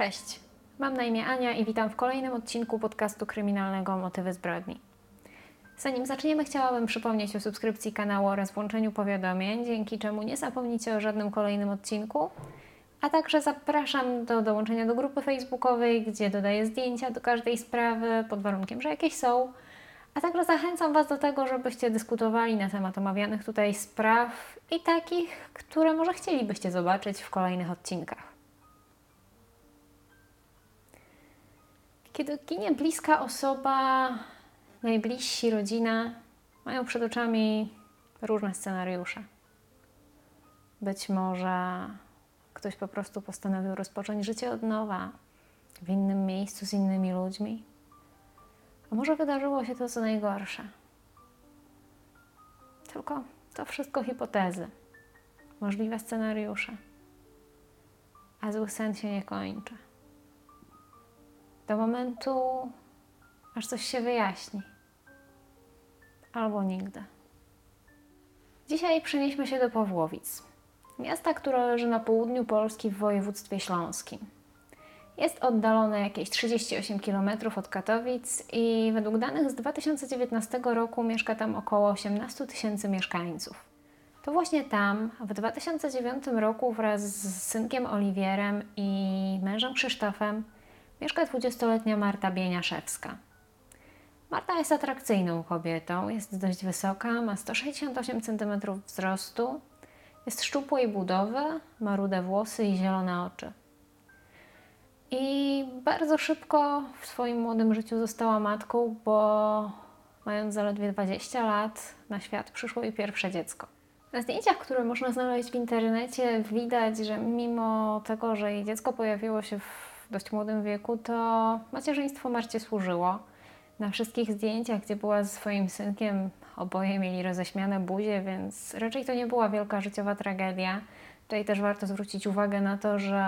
Cześć, mam na imię Ania i witam w kolejnym odcinku podcastu kryminalnego Motywy zbrodni. Zanim zaczniemy, chciałabym przypomnieć o subskrypcji kanału oraz włączeniu powiadomień, dzięki czemu nie zapomnicie o żadnym kolejnym odcinku. A także zapraszam do dołączenia do grupy facebookowej, gdzie dodaję zdjęcia do każdej sprawy, pod warunkiem, że jakieś są. A także zachęcam Was do tego, żebyście dyskutowali na temat omawianych tutaj spraw i takich, które może chcielibyście zobaczyć w kolejnych odcinkach. Kiedy ginie bliska osoba, najbliżsi, rodzina, mają przed oczami różne scenariusze. Być może ktoś po prostu postanowił rozpocząć życie od nowa, w innym miejscu, z innymi ludźmi. A może wydarzyło się to co najgorsze. Tylko to wszystko hipotezy, możliwe scenariusze. A zły sen się nie kończy. Do momentu, aż coś się wyjaśni. Albo nigdy. Dzisiaj przenieśmy się do Pawłowic, miasta, które leży na południu Polski w województwie śląskim. Jest oddalone jakieś 38 km od Katowic i według danych z 2019 roku mieszka tam około 18 tysięcy mieszkańców. To właśnie tam w 2009 roku wraz z synkiem Oliwierem i mężem Krzysztofem mieszka 20-letnia Marta Bieniaszewska. Marta jest atrakcyjną kobietą, jest dość wysoka, ma 168 cm wzrostu, jest szczupłej budowy, ma rude włosy i zielone oczy. I bardzo szybko w swoim młodym życiu została matką, bo mając zaledwie 20 lat na świat przyszło jej pierwsze dziecko. Na zdjęciach, które można znaleźć w internecie, widać, że mimo tego, że jej dziecko pojawiło się w dość młodym wieku, to macierzyństwo Marcie służyło. Na wszystkich zdjęciach, gdzie była ze swoim synkiem, oboje mieli roześmiane buzie, więc raczej to nie była wielka życiowa tragedia. Tutaj też warto zwrócić uwagę na to, że,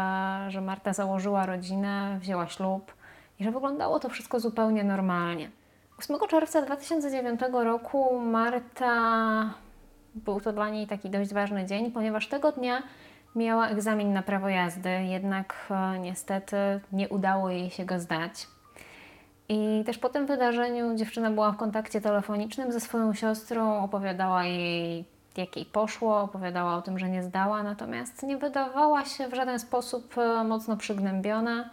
że Marta założyła rodzinę, wzięła ślub i że wyglądało to wszystko zupełnie normalnie. 8 czerwca 2009 roku Marta był to dla niej taki dość ważny dzień, ponieważ tego dnia miała egzamin na prawo jazdy, jednak e, niestety nie udało jej się go zdać. I też po tym wydarzeniu dziewczyna była w kontakcie telefonicznym ze swoją siostrą, opowiadała jej, jak jej poszło, opowiadała o tym, że nie zdała, natomiast nie wydawała się w żaden sposób e, mocno przygnębiona.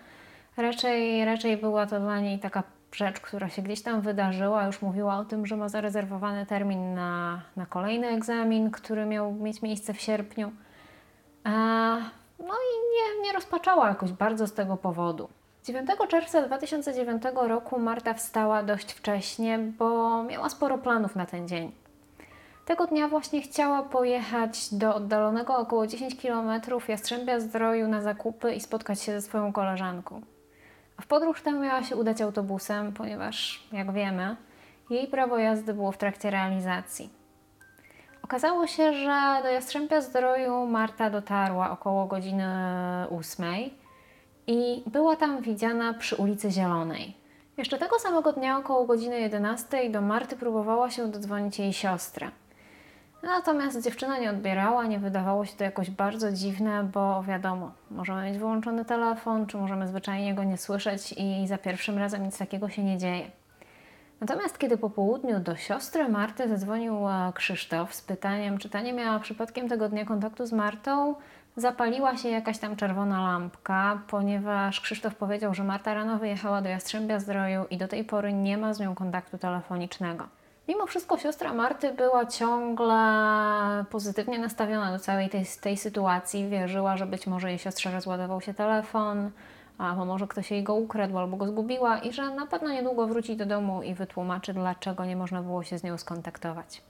Raczej, raczej była to dla niej taka rzecz, która się gdzieś tam wydarzyła. Już mówiła o tym, że ma zarezerwowany termin na, na kolejny egzamin, który miał mieć miejsce w sierpniu. No i nie, nie rozpaczała jakoś bardzo z tego powodu. 9 czerwca 2009 roku Marta wstała dość wcześnie, bo miała sporo planów na ten dzień. Tego dnia właśnie chciała pojechać do oddalonego około 10 km Jastrzębia Zdroju na zakupy i spotkać się ze swoją koleżanką. A w podróż tę miała się udać autobusem, ponieważ, jak wiemy, jej prawo jazdy było w trakcie realizacji. Okazało się, że do Jastrzębia Zdroju Marta dotarła około godziny 8 i była tam widziana przy ulicy Zielonej. Jeszcze tego samego dnia około godziny 11 do Marty próbowała się dodzwonić jej siostra. Natomiast dziewczyna nie odbierała, nie wydawało się to jakoś bardzo dziwne, bo wiadomo, możemy mieć wyłączony telefon, czy możemy zwyczajnie go nie słyszeć i za pierwszym razem nic takiego się nie dzieje. Natomiast kiedy po południu do siostry Marty zadzwonił e, Krzysztof z pytaniem, czy ta nie miała przypadkiem tego dnia kontaktu z Martą, zapaliła się jakaś tam czerwona lampka, ponieważ Krzysztof powiedział, że Marta rano wyjechała do Jastrzębia Zdroju i do tej pory nie ma z nią kontaktu telefonicznego. Mimo wszystko siostra Marty była ciągle pozytywnie nastawiona do całej tej, tej sytuacji. Wierzyła, że być może jej siostrze rozładował się telefon, albo może ktoś jej go ukradł albo go zgubiła i że na pewno niedługo wróci do domu i wytłumaczy, dlaczego nie można było się z nią skontaktować.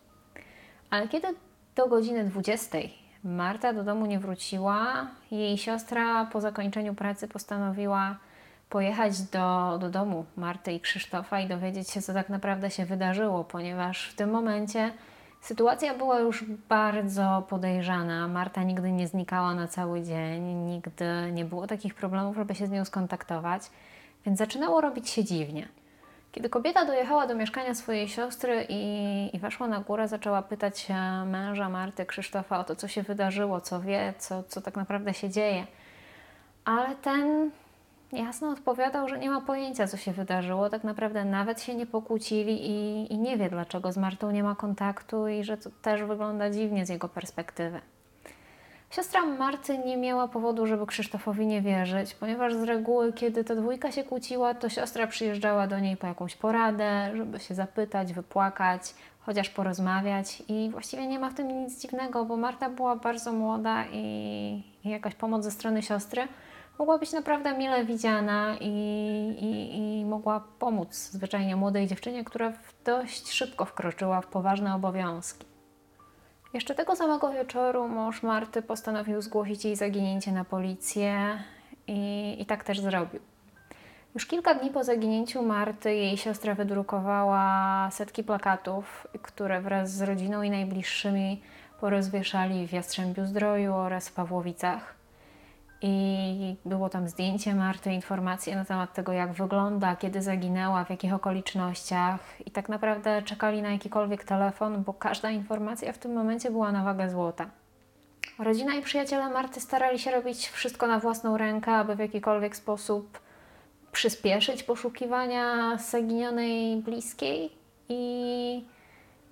Ale kiedy do godziny 20 Marta do domu nie wróciła, jej siostra po zakończeniu pracy postanowiła pojechać do, do domu Marty i Krzysztofa i dowiedzieć się, co tak naprawdę się wydarzyło, ponieważ w tym momencie sytuacja była już bardzo podejrzana. Marta nigdy nie znikała na cały dzień, nigdy nie było takich problemów, żeby się z nią skontaktować, więc zaczynało robić się dziwnie. Kiedy kobieta dojechała do mieszkania swojej siostry i, i weszła na górę, zaczęła pytać męża Marty, Krzysztofa o to, co się wydarzyło, co wie, co, co tak naprawdę się dzieje. Ale ten jasno odpowiadał, że nie ma pojęcia, co się wydarzyło. Tak naprawdę nawet się nie pokłócili i, i nie wie, dlaczego z Martą nie ma kontaktu i że to też wygląda dziwnie z jego perspektywy. Siostra Marty nie miała powodu, żeby Krzysztofowi nie wierzyć, ponieważ z reguły, kiedy ta dwójka się kłóciła, to siostra przyjeżdżała do niej po jakąś poradę, żeby się zapytać, wypłakać, chociaż porozmawiać. I właściwie nie ma w tym nic dziwnego, bo Marta była bardzo młoda i, i jakaś pomoc ze strony siostry mogła być naprawdę mile widziana i, i, i mogła pomóc zwyczajnie młodej dziewczynie, która dość szybko wkroczyła w poważne obowiązki. Jeszcze tego samego wieczoru mąż Marty postanowił zgłosić jej zaginięcie na policję i, i tak też zrobił. Już kilka dni po zaginięciu Marty jej siostra wydrukowała setki plakatów, które wraz z rodziną i najbliższymi porozwieszali w Jastrzębiu Zdroju oraz w Pawłowicach i było tam zdjęcie Marty, informacje na temat tego, jak wygląda, kiedy zaginęła, w jakich okolicznościach i tak naprawdę czekali na jakikolwiek telefon, bo każda informacja w tym momencie była na wagę złota. Rodzina i przyjaciele Marty starali się robić wszystko na własną rękę, aby w jakikolwiek sposób przyspieszyć poszukiwania zaginionej bliskiej i,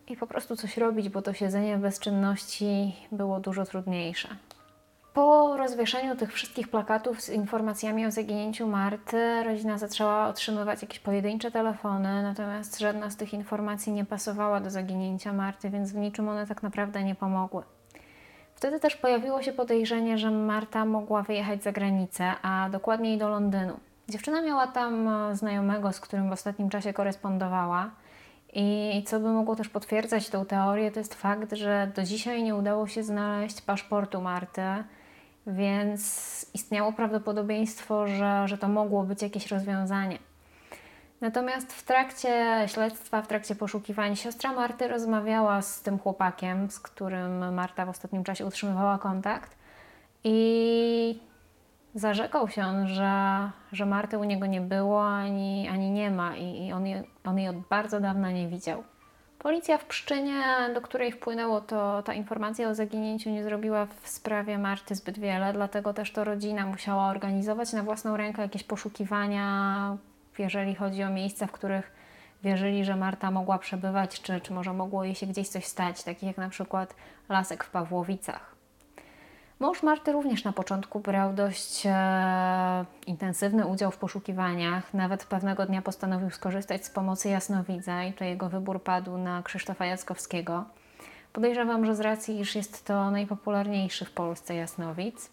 i po prostu coś robić, bo to siedzenie bez czynności było dużo trudniejsze. Po rozwieszeniu tych wszystkich plakatów z informacjami o zaginięciu Marty, rodzina zaczęła otrzymywać jakieś pojedyncze telefony, natomiast żadna z tych informacji nie pasowała do zaginięcia Marty, więc w niczym one tak naprawdę nie pomogły. Wtedy też pojawiło się podejrzenie, że Marta mogła wyjechać za granicę, a dokładniej do Londynu. Dziewczyna miała tam e, znajomego, z którym w ostatnim czasie korespondowała. I co by mogło też potwierdzać tą teorię, to jest fakt, że do dzisiaj nie udało się znaleźć paszportu Marty, więc istniało prawdopodobieństwo, że, że to mogło być jakieś rozwiązanie. Natomiast w trakcie śledztwa, w trakcie poszukiwań, siostra Marty rozmawiała z tym chłopakiem, z którym Marta w ostatnim czasie utrzymywała kontakt i zarzekał się on, że, że Marty u niego nie było ani, ani nie ma i, i on, je, on jej od bardzo dawna nie widział. Policja w Pszczynie, do której wpłynęło to, ta informacja o zaginięciu, nie zrobiła w sprawie Marty zbyt wiele, dlatego też to rodzina musiała organizować na własną rękę jakieś poszukiwania, jeżeli chodzi o miejsca, w których wierzyli, że Marta mogła przebywać, czy, czy może mogło jej się gdzieś coś stać, takich jak na przykład lasek w Pawłowicach. Mąż Marty również na początku brał dość e, intensywny udział w poszukiwaniach. Nawet pewnego dnia postanowił skorzystać z pomocy jasnowidza i to jego wybór padł na Krzysztofa Jackowskiego. Podejrzewam, że z racji, iż jest to najpopularniejszy w Polsce jasnowidz.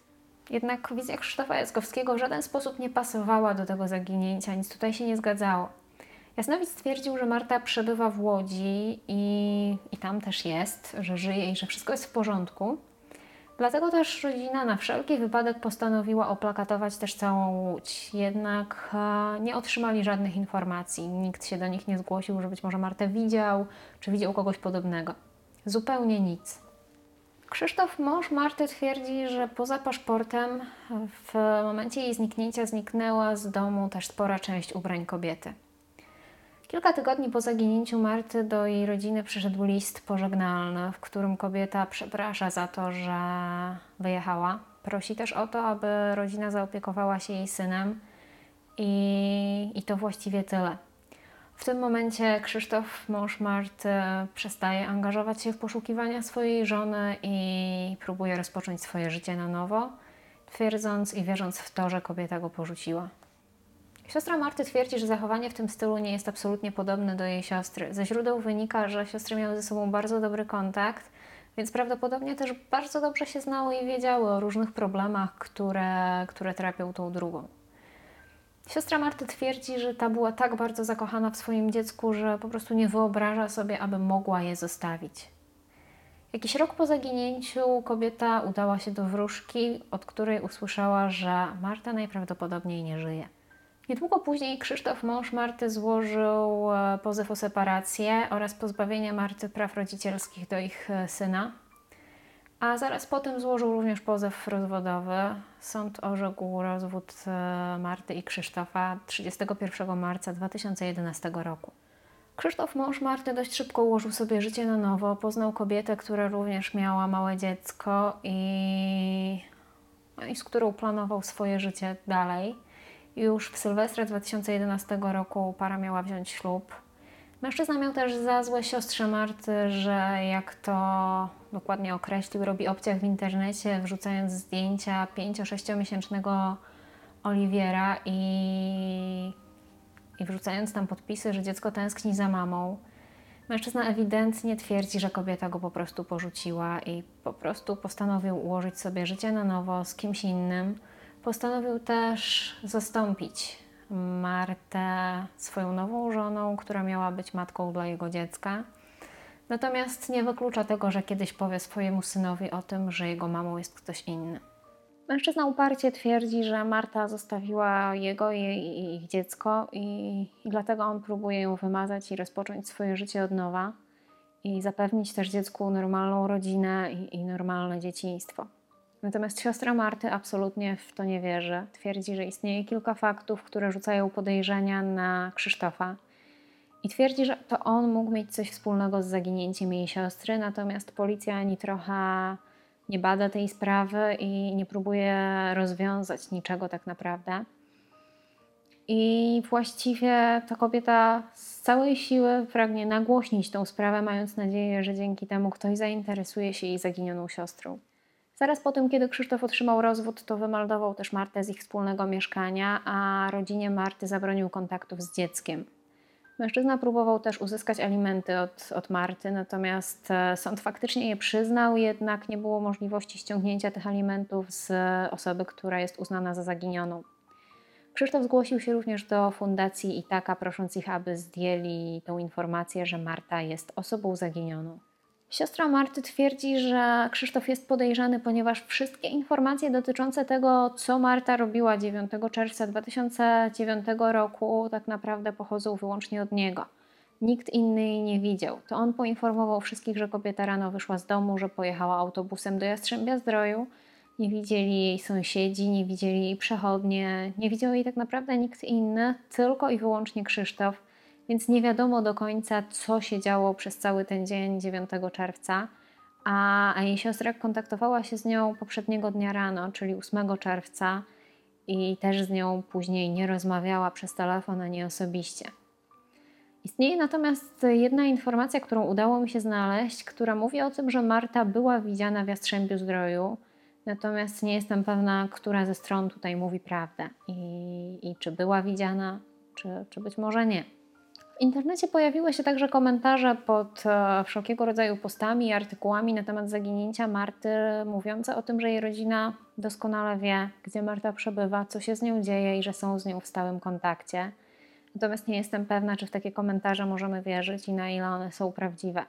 Jednak wizja Krzysztofa Jackowskiego w żaden sposób nie pasowała do tego zaginięcia, nic tutaj się nie zgadzało. Jasnowidz stwierdził, że Marta przebywa w Łodzi i, i tam też jest, że żyje i że wszystko jest w porządku. Dlatego też rodzina na wszelki wypadek postanowiła oplakatować też całą łódź. Jednak e, nie otrzymali żadnych informacji. Nikt się do nich nie zgłosił, że być może Martę widział, czy widział kogoś podobnego. Zupełnie nic. Krzysztof, mąż Marty, twierdzi, że poza paszportem w momencie jej zniknięcia zniknęła z domu też spora część ubrań kobiety. Kilka tygodni po zaginięciu Marty do jej rodziny przyszedł list pożegnalny, w którym kobieta przeprasza za to, że wyjechała. Prosi też o to, aby rodzina zaopiekowała się jej synem i, i to właściwie tyle. W tym momencie Krzysztof, mąż Marty, przestaje angażować się w poszukiwania swojej żony i próbuje rozpocząć swoje życie na nowo, twierdząc i wierząc w to, że kobieta go porzuciła. Siostra Marty twierdzi, że zachowanie w tym stylu nie jest absolutnie podobne do jej siostry. Ze źródeł wynika, że siostry miały ze sobą bardzo dobry kontakt, więc prawdopodobnie też bardzo dobrze się znały i wiedziały o różnych problemach, które, które trapią tą drugą. Siostra Marty twierdzi, że ta była tak bardzo zakochana w swoim dziecku, że po prostu nie wyobraża sobie, aby mogła je zostawić. Jakiś rok po zaginięciu kobieta udała się do wróżki, od której usłyszała, że Marta najprawdopodobniej nie żyje. Niedługo później Krzysztof, mąż Marty, złożył e, pozew o separację oraz pozbawienie Marty praw rodzicielskich do ich e, syna. A zaraz potem złożył również pozew rozwodowy. Sąd orzekł rozwód e, Marty i Krzysztofa 31 marca 2011 roku. Krzysztof, mąż Marty, dość szybko ułożył sobie życie na nowo. Poznał kobietę, która również miała małe dziecko i, no i z którą planował swoje życie dalej. Już w Sylwestra 2011 roku para miała wziąć ślub. Mężczyzna miał też za złe siostrze Marty, że jak to dokładnie określił, robi obciach w internecie, wrzucając zdjęcia 5-6 miesięcznego Oliwiera i, i wrzucając tam podpisy, że dziecko tęskni za mamą. Mężczyzna ewidentnie twierdzi, że kobieta go po prostu porzuciła i po prostu postanowił ułożyć sobie życie na nowo z kimś innym. Postanowił też zastąpić Martę swoją nową żoną, która miała być matką dla jego dziecka. Natomiast nie wyklucza tego, że kiedyś powie swojemu synowi o tym, że jego mamą jest ktoś inny. Mężczyzna uparcie twierdzi, że Marta zostawiła jego i, ich dziecko, i, i dlatego on próbuje ją wymazać i rozpocząć swoje życie od nowa i zapewnić też dziecku normalną rodzinę i, i normalne dzieciństwo. Natomiast siostra Marty absolutnie w to nie wierzy. Twierdzi, że istnieje kilka faktów, które rzucają podejrzenia na Krzysztofa. I twierdzi, że to on mógł mieć coś wspólnego z zaginięciem jej siostry, natomiast policja ani trochę nie bada tej sprawy i nie próbuje rozwiązać niczego tak naprawdę. I właściwie ta kobieta z całej siły pragnie nagłośnić tą sprawę, mając nadzieję, że dzięki temu ktoś zainteresuje się jej zaginioną siostrą. Zaraz po tym, kiedy Krzysztof otrzymał rozwód, to wymeldował też Martę z ich wspólnego mieszkania, a rodzinie Marty zabronił kontaktów z dzieckiem. Mężczyzna próbował też uzyskać alimenty od, od Marty, natomiast e, sąd faktycznie je przyznał, jednak nie było możliwości ściągnięcia tych alimentów z osoby, która jest uznana za zaginioną. Krzysztof zgłosił się również do fundacji Itaka, prosząc ich, aby zdjęli tą informację, że Marta jest osobą zaginioną. Siostra Marty twierdzi, że Krzysztof jest podejrzany, ponieważ wszystkie informacje dotyczące tego, co Marta robiła 9 czerwca 2009 roku, tak naprawdę pochodzą wyłącznie od niego. Nikt inny jej nie widział. To on poinformował wszystkich, że kobieta rano wyszła z domu, że pojechała autobusem do Jastrzębia Zdroju. Nie widzieli jej sąsiedzi, nie widzieli jej przechodnie, nie widział jej tak naprawdę nikt inny, tylko i wyłącznie Krzysztof więc nie wiadomo do końca, co się działo przez cały ten dzień 9 czerwca. A, a jej siostra kontaktowała się z nią poprzedniego dnia rano, czyli 8 czerwca, i też z nią później nie rozmawiała przez telefon ani osobiście. Istnieje natomiast jedna informacja, którą udało mi się znaleźć, która mówi o tym, że Marta była widziana w Jastrzębiu Zdroju, natomiast nie jestem pewna, która ze stron tutaj mówi prawdę i, i czy była widziana, czy, czy być może nie. W internecie pojawiły się także komentarze pod e, wszelkiego rodzaju postami i artykułami na temat zaginięcia Marty, mówiące o tym, że jej rodzina doskonale wie, gdzie Marta przebywa, co się z nią dzieje i że są z nią w stałym kontakcie. Natomiast nie jestem pewna, czy w takie komentarze możemy wierzyć i na ile one są prawdziwe.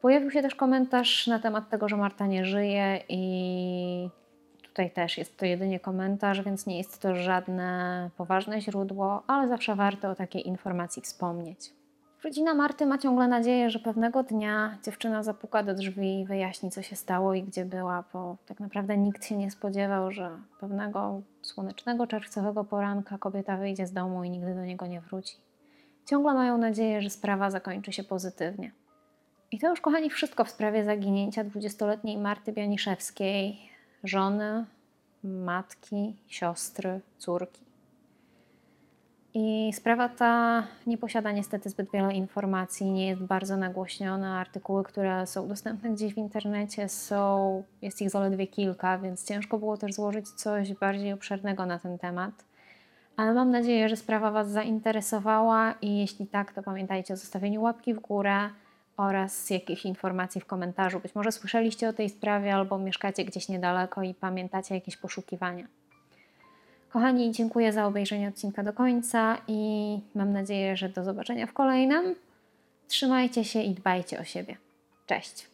Pojawił się też komentarz na temat tego, że Marta nie żyje i Tutaj też jest to jedynie komentarz, więc nie jest to żadne poważne źródło, ale zawsze warto o takiej informacji wspomnieć. Rodzina Marty ma ciągle nadzieję, że pewnego dnia dziewczyna zapuka do drzwi i wyjaśni, co się stało i gdzie była, bo tak naprawdę nikt się nie spodziewał, że pewnego słonecznego czerwcowego poranka kobieta wyjdzie z domu i nigdy do niego nie wróci. Ciągle mają nadzieję, że sprawa zakończy się pozytywnie. I to już, kochani, wszystko w sprawie zaginięcia 20-letniej Marty Bianiszewskiej żony, matki, siostry, córki. I sprawa ta nie posiada niestety zbyt wiele informacji, nie jest bardzo nagłośniona. Artykuły, które są dostępne gdzieś w internecie, są, jest ich zaledwie kilka, więc ciężko było też złożyć coś bardziej obszernego na ten temat. Ale mam nadzieję, że sprawa Was zainteresowała i jeśli tak, to pamiętajcie o zostawieniu łapki w górę oraz jakieś informacji w komentarzu. Być może słyszeliście o tej sprawie albo mieszkacie gdzieś niedaleko i pamiętacie jakieś poszukiwania. Kochani, dziękuję za obejrzenie odcinka do końca i mam nadzieję, że do zobaczenia w kolejnym. Trzymajcie się i dbajcie o siebie. Cześć!